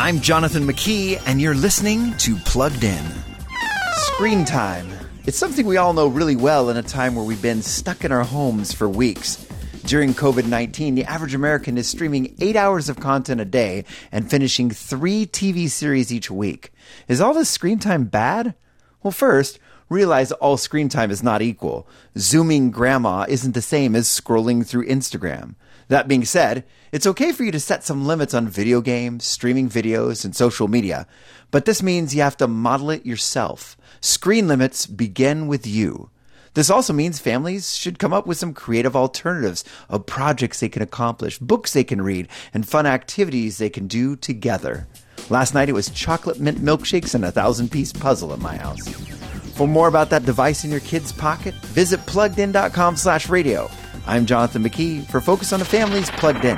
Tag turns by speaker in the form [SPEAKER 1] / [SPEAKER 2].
[SPEAKER 1] I'm Jonathan McKee, and you're listening to Plugged In. Screen time. It's something we all know really well in a time where we've been stuck in our homes for weeks. During COVID 19, the average American is streaming eight hours of content a day and finishing three TV series each week. Is all this screen time bad? Well, first, realize all screen time is not equal. Zooming grandma isn't the same as scrolling through Instagram. That being said, it's okay for you to set some limits on video games, streaming videos, and social media, but this means you have to model it yourself. Screen limits begin with you. This also means families should come up with some creative alternatives of projects they can accomplish, books they can read, and fun activities they can do together. Last night it was chocolate mint milkshakes and a thousand piece puzzle at my house. For more about that device in your kid's pocket, visit pluggedin.com slash radio. I'm Jonathan McKee for Focus on the Family's Plugged In.